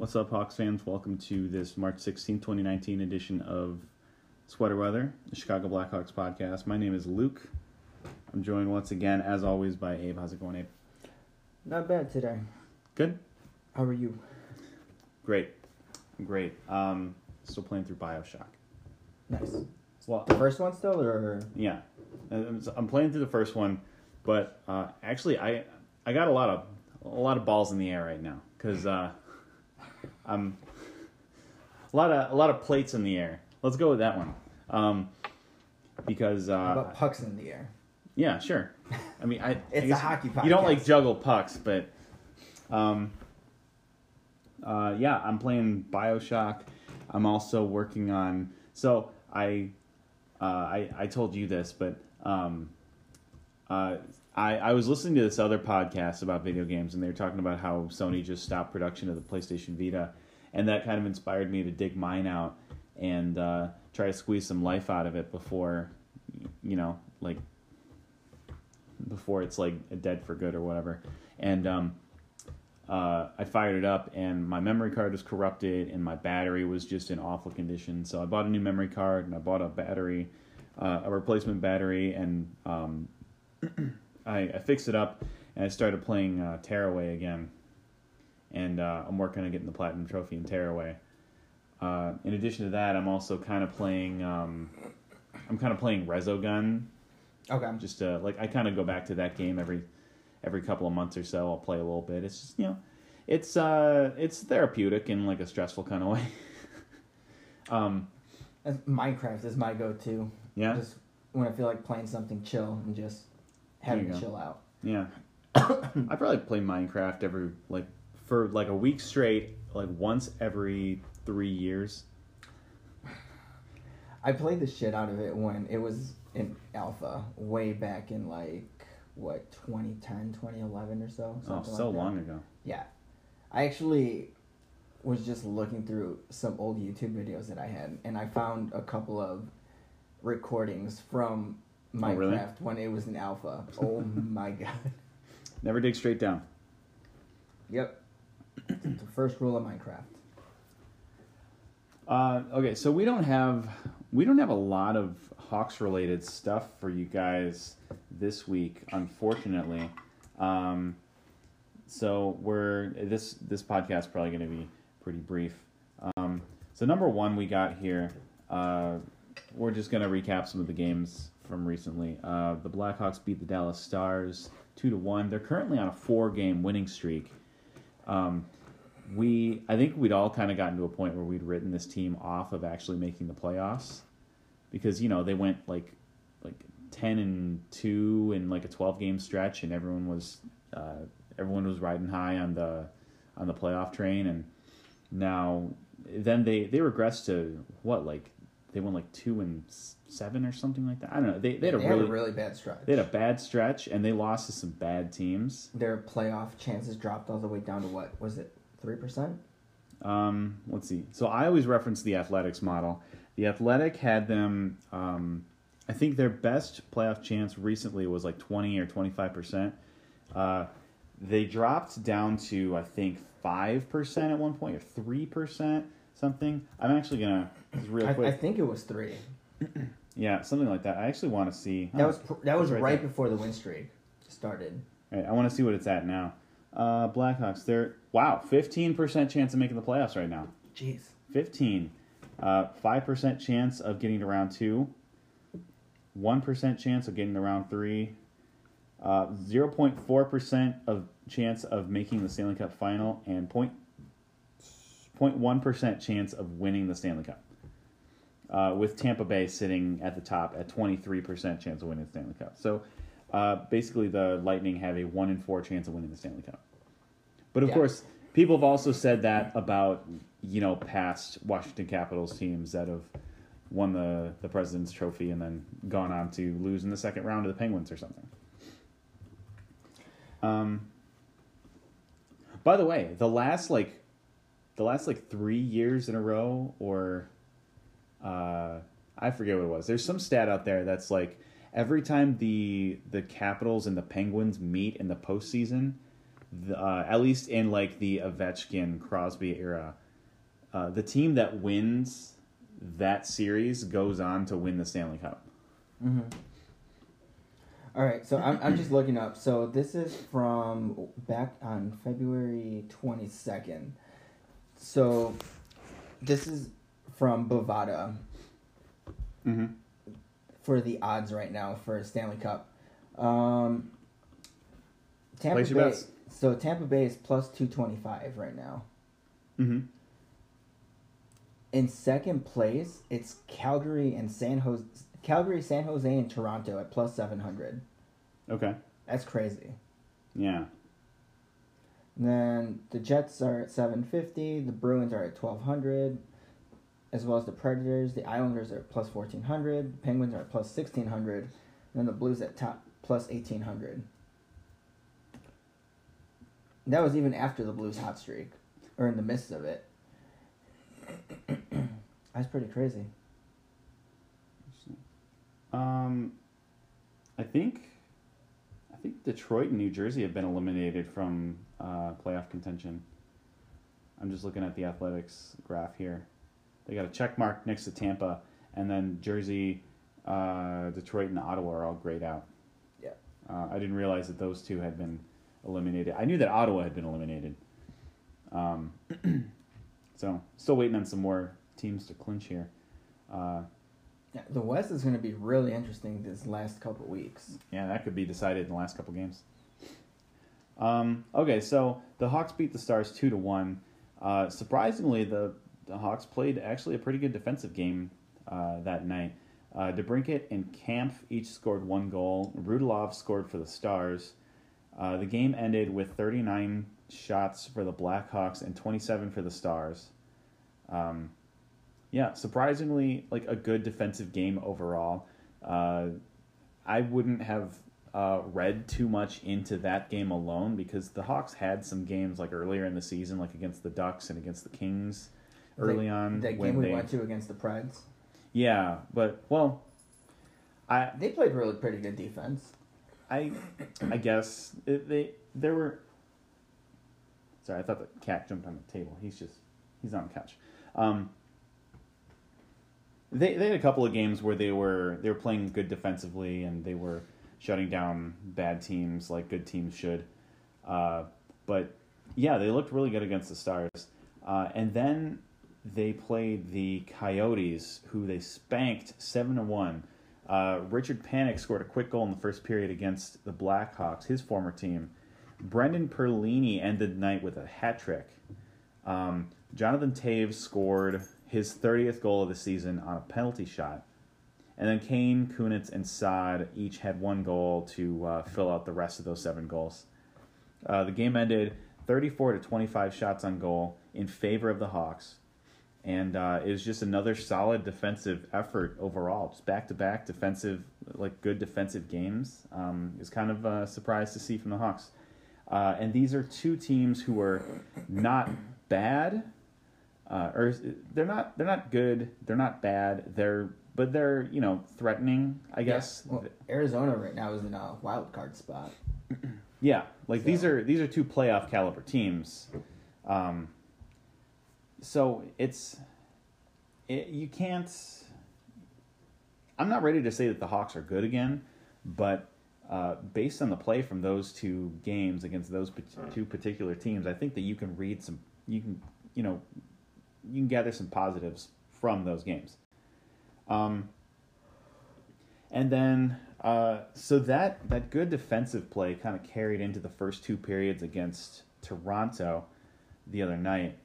What's up, Hawks fans? Welcome to this March 16, 2019 edition of Sweater Weather, the Chicago Blackhawks podcast. My name is Luke. I'm joined once again, as always, by Abe. How's it going, Abe? Not bad today. Good? How are you? Great. Great. Um, still playing through Bioshock. Nice. Well, The first one still, or yeah. I'm playing through the first one, but uh, actually, I I got a lot of a lot of balls in the air right now because uh, I'm a lot of a lot of plates in the air. Let's go with that one. Um, because how uh, about pucks in the air? yeah, sure. I mean, I It's I a hockey You don't like juggle pucks, but um, uh, yeah, I'm playing Bioshock. I'm also working on. So I, uh, I I told you this, but um, uh, I I was listening to this other podcast about video games, and they were talking about how Sony just stopped production of the PlayStation Vita, and that kind of inspired me to dig mine out and uh, try to squeeze some life out of it before, you know, like before it's like dead for good or whatever. And um, uh, I fired it up, and my memory card was corrupted, and my battery was just in awful condition. So I bought a new memory card, and I bought a battery, uh, a replacement battery, and um, I, I fixed it up, and I started playing uh, Tearaway again. And uh, I'm working on getting the platinum trophy in Tearaway. Uh, in addition to that, I'm also kind of playing. Um, I'm kind of playing Resogun Okay. just uh, like I kind of go back to that game every every couple of months or so. I'll play a little bit. It's just you know, it's uh, it's therapeutic in like a stressful kind of way. um, Minecraft is my go-to. yeah, Just when I feel like playing something chill and just having to chill out. yeah. I probably play Minecraft every like for like a week straight, like once every three years. I played the shit out of it when it was in alpha, way back in like what 2010, 2011 or so. Oh, so like that. long ago. Yeah. I actually was just looking through some old YouTube videos that I had, and I found a couple of recordings from oh, Minecraft Oh, really? when it was in alpha. Oh my god. Never dig straight down. Yep. The first rule of Minecraft. Uh, okay, so we don't have we don't have a lot of Hawks related stuff for you guys this week, unfortunately. Um, so we're this this podcast probably going to be pretty brief. Um, so number one we got here, uh, we're just going to recap some of the games from recently. Uh, the Blackhawks beat the Dallas Stars two to one. They're currently on a four game winning streak. Um, we I think we'd all kind of gotten to a point where we'd written this team off of actually making the playoffs. Because you know they went like like 10 and 2 in like a 12 game stretch and everyone was uh, everyone was riding high on the on the playoff train. And now then they they regressed to what like they went like 2 and 7 or something like that? I don't know. They they had a They really, had a really bad stretch. they had a bad stretch and they lost to some bad teams. Their playoff chances dropped all the way down to what was it? Three percent. Um, let's see. So I always reference the Athletics model. The Athletic had them. Um, I think their best playoff chance recently was like twenty or twenty five percent. Uh, they dropped down to I think five percent at one point or three percent something. I'm actually gonna real quick. I think it was three. yeah, something like that. I actually want to see. That oh, was pr- that was it's right, before the win streak started. Right, I want to see what it's at now. Uh, Blackhawks. They're wow, fifteen percent chance of making the playoffs right now. Jeez. 15. Uh, 5% chance of getting to round two. 1% chance of getting to round three. Uh, 0.4% of chance of making the Stanley Cup final. And point, 0.1% chance of winning the Stanley Cup. Uh, with Tampa Bay sitting at the top at 23% chance of winning the Stanley Cup. So uh, basically, the Lightning have a 1 in 4 chance of winning the Stanley Cup. But of Yeah. course, people have also said that about you know past Washington Capitals teams that have won the the President's Trophy and then gone on to lose in the second round to the Penguins or something. Um. By the way, the last like, the last like three years in a row, or, uh, I forget what it was. There's some stat out there that's like every time the the Capitals and the Penguins meet in the postseason, the, uh, at least in like the Ovechkin Crosby era, uh, the team that wins that series goes on to win the Stanley Cup. Mm-hmm. All right, so I'm, I'm just looking up. So this is from back on February 22nd. So this is from Bovada Mm-hmm. For the odds right now for Stanley Cup. Um, Tampa Place Bay. So Tampa Bay is plus 225 right now. Mm-hmm. In second place, it's Calgary and San Jose. Calgary, San Jose, and Toronto at plus 700. Okay. That's crazy. Yeah. And then the Jets are at 750. The Bruins are at 1200. As well as the Predators. The Islanders are plus 1400. The Penguins are plus 1600. And then the Blues at top plus 1800. That was even after the Blues hot streak, or in the midst of it. That's pretty crazy. Um, I think, I think Detroit and New Jersey have been eliminated from uh, playoff contention. I'm just looking at the Athletics graph here. They got a check mark next to Tampa, and then Jersey, uh, Detroit, and Ottawa are all grayed out. Yeah. Uh, I didn't realize that those two had been eliminated. I knew that Ottawa had been eliminated. Um, so still waiting on some more teams to clinch here. Uh, Yeah, the West is going to be really interesting this last couple weeks. Yeah, that could be decided in the last couple games. Um, okay, so the Hawks beat the Stars two to one. Uh, surprisingly, the the Hawks played actually a pretty good defensive game uh, that night. Uh, DeBrincat and Kampf each scored one goal. Radulov scored for the Stars. Uh, the game ended with 39 shots for the Blackhawks and 27 for the Stars. Um, yeah, surprisingly, like a good defensive game overall. Uh, I wouldn't have uh, read too much into that game alone because the Hawks had some games like earlier in the season, like against the Ducks and against the Kings early That- on. That game we they- went to against the Preds. Yeah, but well, I They played really pretty good defense. I I guess it, they there were. Sorry, I thought the cat jumped on the table. He's just he's on the couch. Um, they they had a couple of games where they were they were playing good defensively and they were shutting down bad teams like good teams should. Uh, but yeah, they looked really good against the Stars. Uh, and then they played the Coyotes, who they spanked seven to one. Uh, Richard Panik scored a quick goal in the first period against the Blackhawks, his former team. Brendan Perlini ended the night with a hat trick. Um, Jonathan Toews scored his 30th goal of the season on a penalty shot. And then Kane, Kunitz, and Saad each had one goal to uh, fill out the rest of those seven goals. Uh, the game ended 34 to 25 shots on goal in favor of the Hawks. And uh, it was just another solid defensive effort overall. Just back to back defensive, like good defensive games. Um, kind of a surprise to see from the Hawks. Uh, and these are two teams who are not bad, uh, or they're not they're not good. They're not bad. They're but they're you know threatening. I guess. Well, Arizona right now is in a wild card spot. Yeah, like these are these are two playoff caliber teams. Um, so it's it, you can't. I'm not ready to say that the Hawks are good again, but uh, based on the play from those two games against those two particular teams, I think that you can read some. You can you know you can gather some positives from those games. Um, and then, uh, so that that good defensive play kind of carried into the first two periods against Toronto the other night.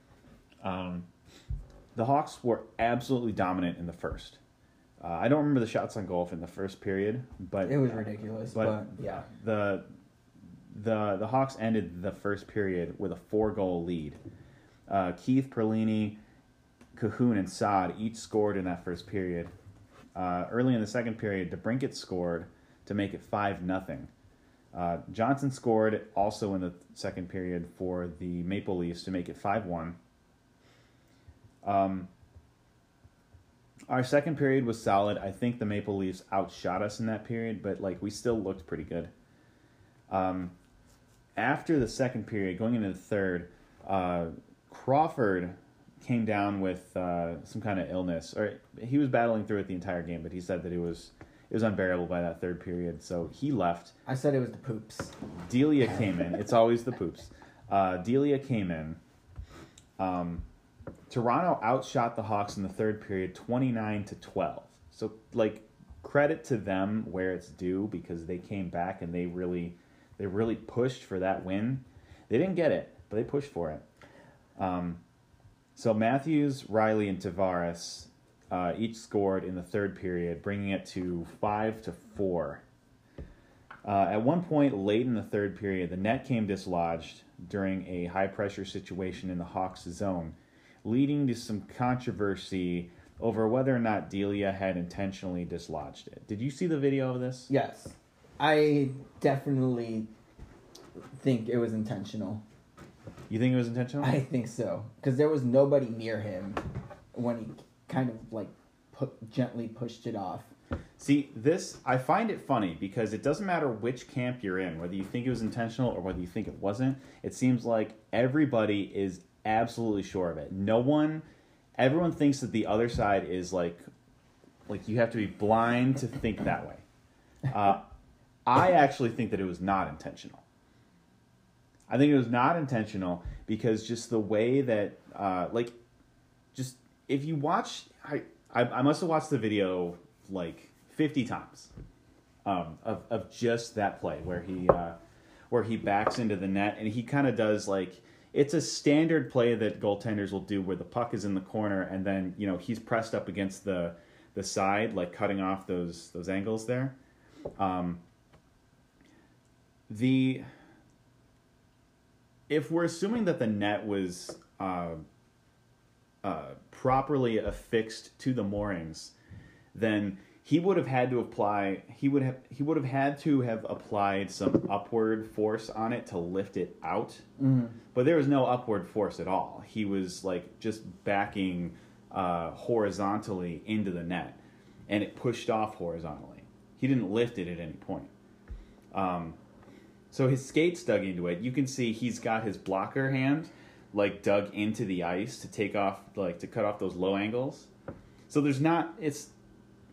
Um, the Hawks were absolutely dominant in the first. Uh, I don't remember the shots on goal in the first period, but It was ridiculous, but- but, yeah. the the the Hawks ended the first period with a four goal lead. Uh, Keith Perlini, Kahun, and Saad each scored in that first period. Uh, early in the second period, DeBrincat scored to make it five nothing. Uh, Johnson scored also in the second period for the Maple Leafs to make it five one. Um, our second period was solid. I think the Maple Leafs outshot us in that period, but like we still looked pretty good. Um, after the second period, going into the third, uh, Crawford came down with uh, some kind of illness, or he was battling through it the entire game, but he said that it was it was unbearable by that third period, so he left. I said it was the poops. Delia came in. It's always the poops. Uh, Delia came in. Um, Toronto outshot the Hawks in the third period, twenty nine to twelve. So like credit to them where it's due because they came back and they really they really pushed for that win. They didn't get it, but they pushed for it. Um, so Matthews, Rielly, and Tavares uh, each scored in the third period, bringing it to five to four. Uh, at one point late in the third period, the net came dislodged during a high pressure situation in the Hawks zone, leading to some controversy over whether or not Delia had intentionally dislodged it. Did you see the video of this? Yes, I definitely think it was intentional. You think it was intentional? I think so because there was nobody near him when he kind of like put, gently pushed it off. See, this I find it funny because it doesn't matter which camp you're in, whether you think it was intentional or whether you think it wasn't. It seems like everybody is absolutely sure of it. No one, everyone thinks that the other side is like, like you have to be blind to think that way. Uh, I actually think that it was not intentional. I think it was not intentional because just the way that, uh, like, just if you watch, I, I I must have watched the video like 50 times um, of, of just that play where he uh, where he backs into the net and he kind of does like it's a standard play that goaltenders will do where the puck is in the corner and then you know he's pressed up against the the side like cutting off those those angles there. Um, the if we're assuming that the net was uh, uh, properly affixed to the moorings, then he would have had to apply. He would have he would have had to have applied some upward force on it to lift it out. Mm-hmm. But there was no upward force at all. He was like just backing uh, horizontally into the net, and it pushed off horizontally. He didn't lift it at any point. Um, so his skates dug into it. You can see he's got his blocker hand like dug into the ice to take off like to cut off those low angles. So there's not it's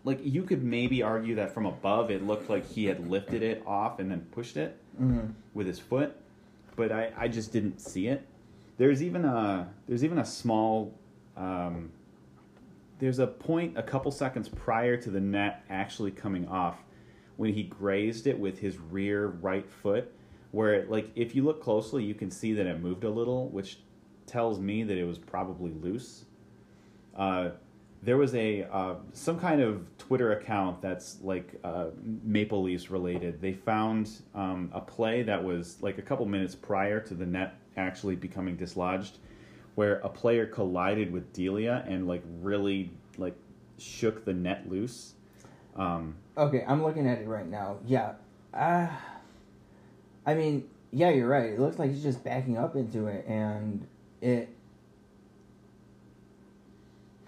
like you could maybe argue that from above it looked like he had lifted it off and then pushed it Mm-hmm. with his foot, but I, I just didn't see it. There's even a there's even a small um, there's a point a couple seconds prior to the net actually coming off when he grazed it with his rear right foot where it, like if you look closely you can see that it moved a little which tells me that it was probably loose uh, there was a uh, some kind of Twitter account that's like uh, Maple Leafs related. They found um, a play that was like a couple minutes prior to the net actually becoming dislodged, where a player collided with Delia and like really like shook the net loose. Um, Okay, I'm looking at it right now. Yeah, uh, I mean, yeah, you're right. It looks like he's just backing up into it, and it.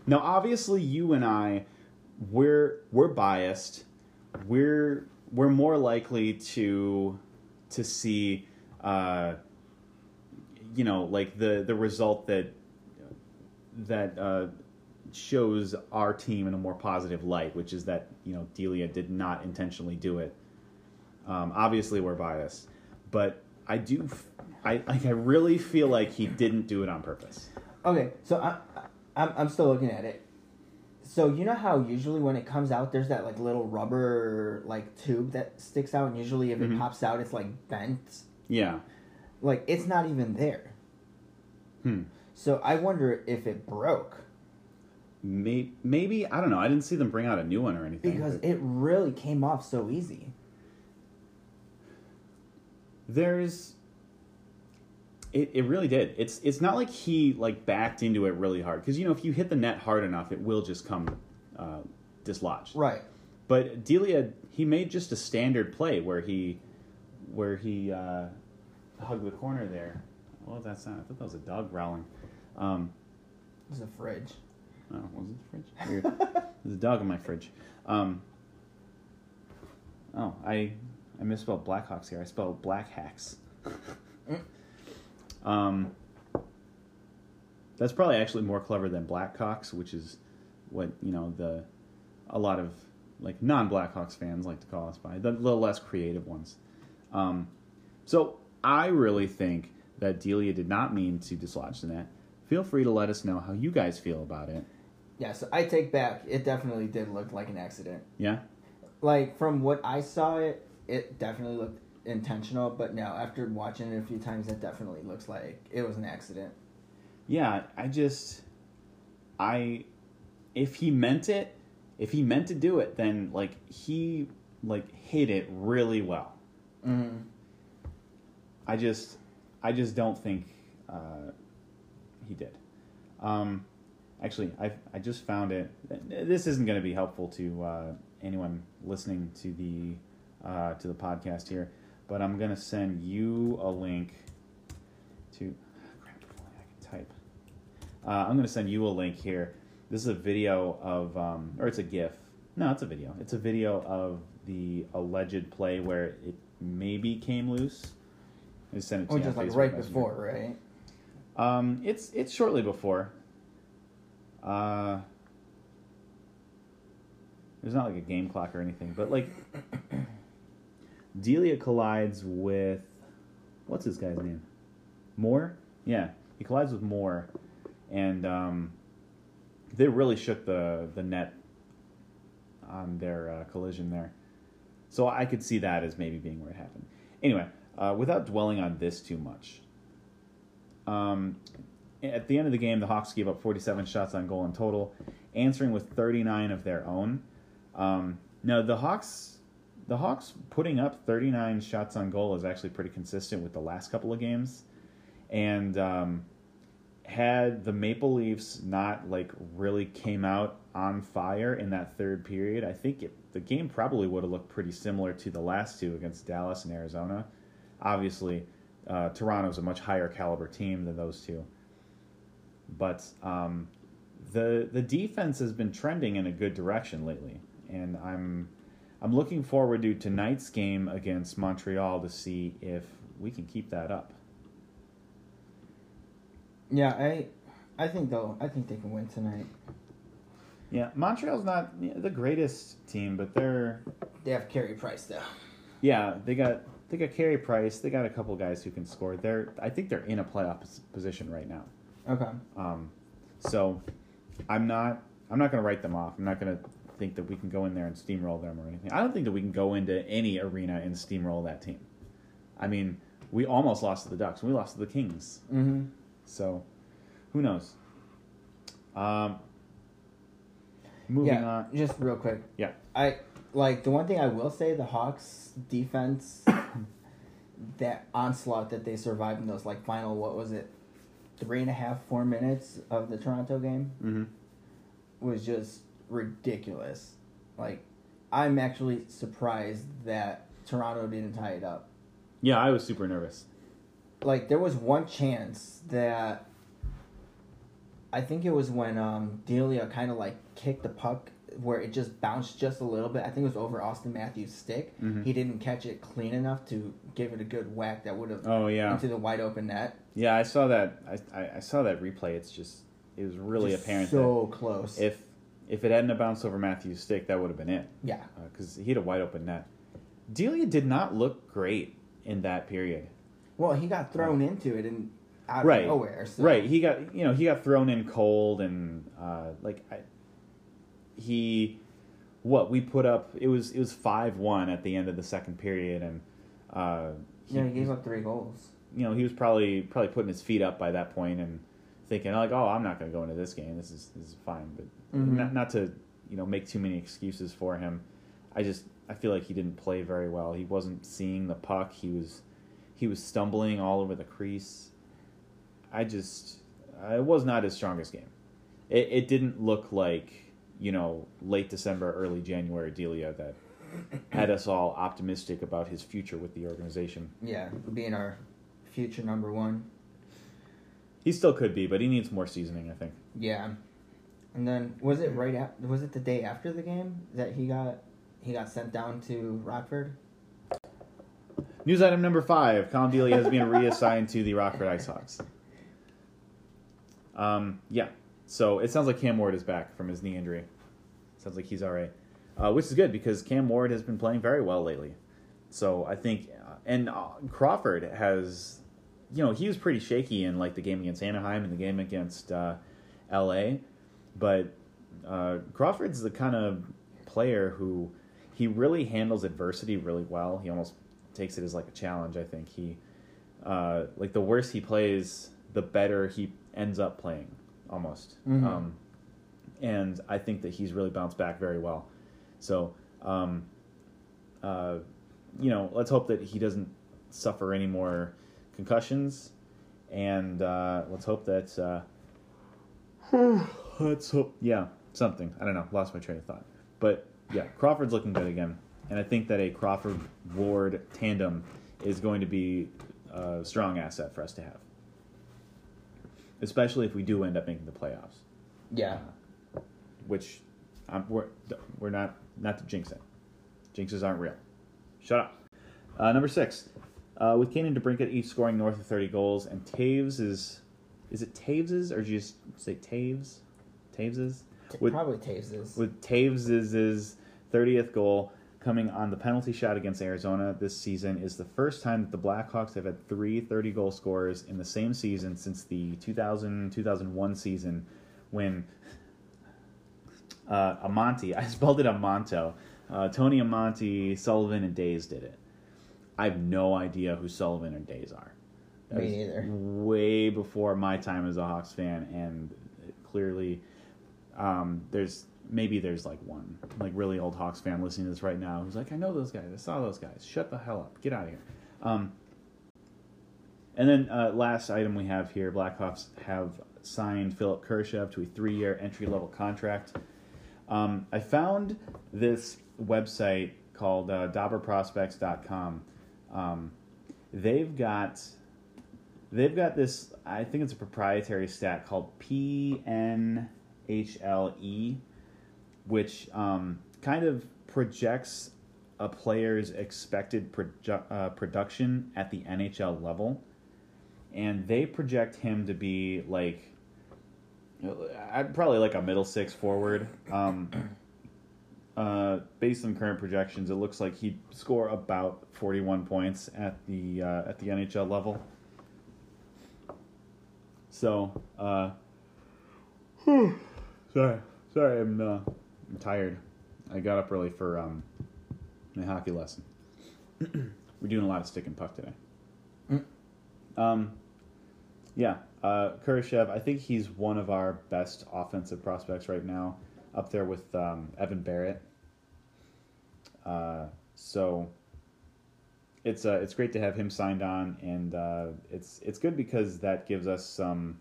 Now, obviously, you and I, we're we're biased. We're we're more likely to to see, uh, you know, like the the result that that uh, shows our team in a more positive light, which is that you know Delia did not intentionally do it. Um, obviously, we're biased, but I do, I like, I really feel like he didn't do it on purpose. Okay, so I, I'm I'm still looking at it. So you know how usually when it comes out, there's that like little rubber like tube that sticks out, and usually if Mhm. it pops out, it's like bent. Yeah. Like it's not even there. Hmm. So I wonder if it broke Maybe, maybe I don't know. I didn't see them bring out a new one or anything. because it really came off so easy. there's, it, it really did. It's it's not like he like backed into it really hard because you know if you hit the net hard enough, it will just come uh, dislodged. Right. But Delia, he made just a standard play where he, where he uh, hugged the corner there. What was that sound? I thought that was a dog growling. Um, It was a fridge. Oh, was it the fridge? Weird. There's a dog in my fridge. Um, oh, I I misspelled Blackhawks here. I spelled Black Hacks. Um, that's probably actually more clever than Blackhawks, which is what you know the a lot of like non Blackhawks fans like to call us by the little less creative ones. Um, so I really think that Delia did not mean to dislodge the net. Feel free to let us know how you guys feel about it. Yeah, so I take back. It definitely did look like an accident. Yeah, Like from what I saw, it it definitely looked intentional. But no, after watching it a few times, it definitely looks like it was an accident. yeah. I just I if he meant it, if he meant to do it, then like he like hit it really well. Mm-hmm. I just, I just don't think uh, he did. Um, actually, I I just found it. This isn't going to be helpful to uh, anyone listening to the uh, to the podcast here, but I'm going to send you a link to. Crap, I can type. Uh, I'm going to send you a link here. This is a video of, um, or it's a GIF. No, it's a video. It's a video of the alleged play where it maybe came loose. I just sent it to on just like Facebook right Messenger. before, right? Um, it's it's shortly before. Uh, there's not like a game clock or anything, but like Delia collides with what's this guy's name? Moore? Yeah, he collides with Moore, and um, they really shook the the net on their uh, collision there. So I could see that as maybe being where it happened. Anyway, uh, without dwelling on this too much, um, at the end of the game, the Hawks gave up 47 shots on goal in total, answering with 39 of their own. Um, no, the Hawks, the Hawks putting up 39 shots on goal is actually pretty consistent with the last couple of games, and um, had the Maple Leafs not like really came out on fire in that third period, I think it, the game probably would have looked pretty similar to the last two against Dallas and Arizona. Obviously, uh, Toronto's a much higher caliber team than those two, but um, the the defense has been trending in a good direction lately, and I'm I'm looking forward to tonight's game against Montreal to see if we can keep that up. Yeah, I, I think though, I think they can win tonight. Yeah, Montreal's not you know, the greatest team, but they're They have Carey Price though. yeah they got they got Carey Price. They got a couple guys who can score. They're I think they're in a playoff position right now. Okay. Um, so I'm not I'm not going to write them off. I'm not going to think that we can go in there and steamroll them or anything. I don't think that we can go into any arena and steamroll that team. I mean, we almost lost to the Ducks. We lost to the Kings. Mm-hmm. So who knows? Um, moving yeah, on. just real quick. Yeah. I like the one thing I will say the Hawks defense that onslaught that they survived in those like final what was it three and a half four minutes of the Toronto game Mm-hmm. was just ridiculous. Like I'm actually surprised that Toronto didn't tie it up. Yeah, I was super nervous. Like there was one chance that I think it was when um Delia kind of like kicked the puck where it just bounced just a little bit. I think it was over Austin Matthews' stick. Mhm. He didn't catch it clean enough to give it a good whack that would have Oh yeah, into the wide open net. yeah. I saw that. I, I, I saw that replay. It's just it was really Just apparent So close. if if it hadn't bounced over Matthew's stick, that would have been it yeah. because he had a wide open net. Delia did not look great in that period. Well, he got thrown into it and out Right. of nowhere. So. Right. He got you know he got thrown in cold and uh, like I, he what we put up it was it was five one at the end of the second period and uh, he, Yeah, he gave up three goals. you know he was probably probably putting his feet up by that point and thinking like oh I'm not going to go into this game. This is this is fine. But Mhm. not not to you know make too many excuses for him. I just I feel like he didn't play very well. He wasn't seeing the puck. He was he was stumbling all over the crease. I just uh, it was not his strongest game. It it didn't look like you know late December early January Delia that had us all optimistic about his future with the organization. Yeah, being our future number one. He still could be, but he needs more seasoning, I think. Yeah, and then was it right after? Was it the day after the game that he got he got sent down to Rockford? News item number five: Collin Delia has been reassigned to the Rockford IceHogs. Um, yeah, so it sounds like Cam Ward is back from his knee injury. Sounds like he's all right, uh, which is good because Cam Ward has been playing very well lately. So I think, uh, and uh, Crawford has, you know, he was pretty shaky in like the game against Anaheim and the game against uh, L.A., but uh, Crawford's the kind of player who he really handles adversity really well. He almost takes it as like a challenge. I think he, uh, like the worse he plays, the better he ends up playing, almost. Mhm. Um, and I think that he's really bounced back very well. So, um, uh, you know, let's hope that he doesn't suffer any more concussions, and uh, let's hope that. Uh, let's hope, yeah, something. I don't know. Lost my train of thought, but yeah, Crawford's looking good again, and I think that a Crawford Ward tandem is going to be a strong asset for us to have, especially if we do end up making the playoffs Yeah. which um, we're we're not not to jinx it. Jinxes aren't real. Shut up. Uh, number six, uh, with Kane and DeBrincat each scoring north of thirty goals, and Toews is is it Toews's or do you just say Toews? Toews's with Probably Toews with Toews's thirtieth goal coming on the penalty shot against Arizona this season is the first time that the Blackhawks have had three 30 goal scorers in the same season since the 2000-2001 season when uh, Amonte, I spelled it Amonto, uh, Tony Amonte, Sullivan, and Dazé did it. I have no idea who Sullivan and Dazé are. That Me neither. Way before my time as a Hawks fan, and clearly, um, there's maybe there's like one like really old Hawks fan listening to this right now who's like, I know those guys, I saw those guys. Shut the hell up, get out of here. Um, and then uh, last item we have here, Blackhawks have signed Philipp Kurashev to a three-year entry-level contract. Um, I found this website called uh, DobberProspects.com. Um, they've got they've got this. I think it's a proprietary stat called PNHLE, which um, kind of projects a player's expected uh, production at the NHL level, and they project him to be like I'd probably like a middle six forward. Um, uh, based on current projections, it looks like he'd score about forty-one points at the uh, at the NHL level. So, uh, sorry, sorry, I'm uh, I'm tired. I got up early for um, my hockey lesson. We're doing a lot of stick and puck today. Mm. Um, yeah, uh, Kurashev, I think he's one of our best offensive prospects right now, up there with um, Evan Barratt. Uh, so it's uh, it's great to have him signed on, and uh, it's it's good because that gives us some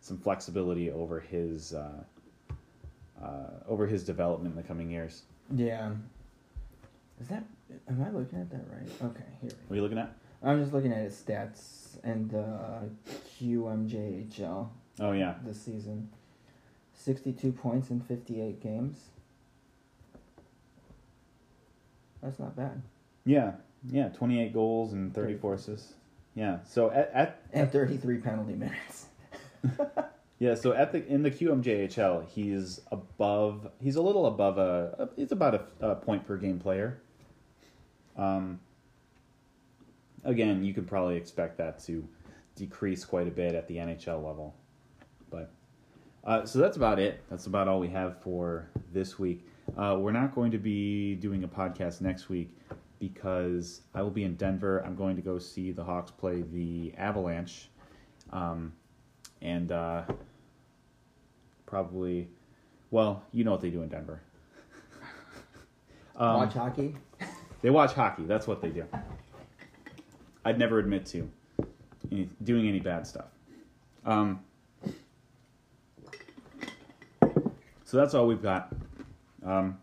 some flexibility over his uh, uh, over his development in the coming years. Yeah. Is that? Am I looking at that right? Okay, here. What are you looking at? I'm just looking at his stats and uh, QMJHL Oh yeah, this season. 62 points in 58 games. That's not bad. yeah, yeah. Twenty eight goals and thirty four assists. Yeah. So at, at And 33 penalty minutes. Yeah, so at the in the QMJHL, he's above. He's a little above a. He's about a, a point per game player. Um. Again, you could probably expect that to decrease quite a bit at the NHL level, uh, so that's about it. That's about all we have for this week. Uh, we're not going to be doing a podcast next week because I will be in Denver. I'm going to go see the Hawks play the Avalanche. Um, and uh, probably, well, you know what they do in Denver. um, Watch hockey. They watch hockey. That's what they do. I'd never admit to any, doing any bad stuff. Um, so that's all we've got. Um,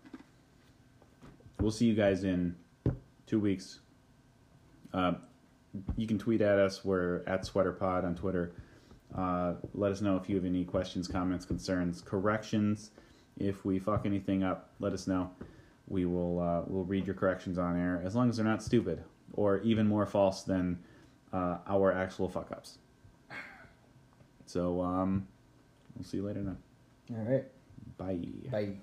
we'll see you guys in two weeks. Uh, you can tweet at us. We're at SweaterPod on Twitter. Uh, let us know if you have any questions, comments, concerns, corrections. If we fuck anything up, let us know. We will uh, we'll read your corrections on air as long as they're not stupid or even more false than uh, our actual fuck ups. So um, we'll see you later then. All right. Bye. Bye.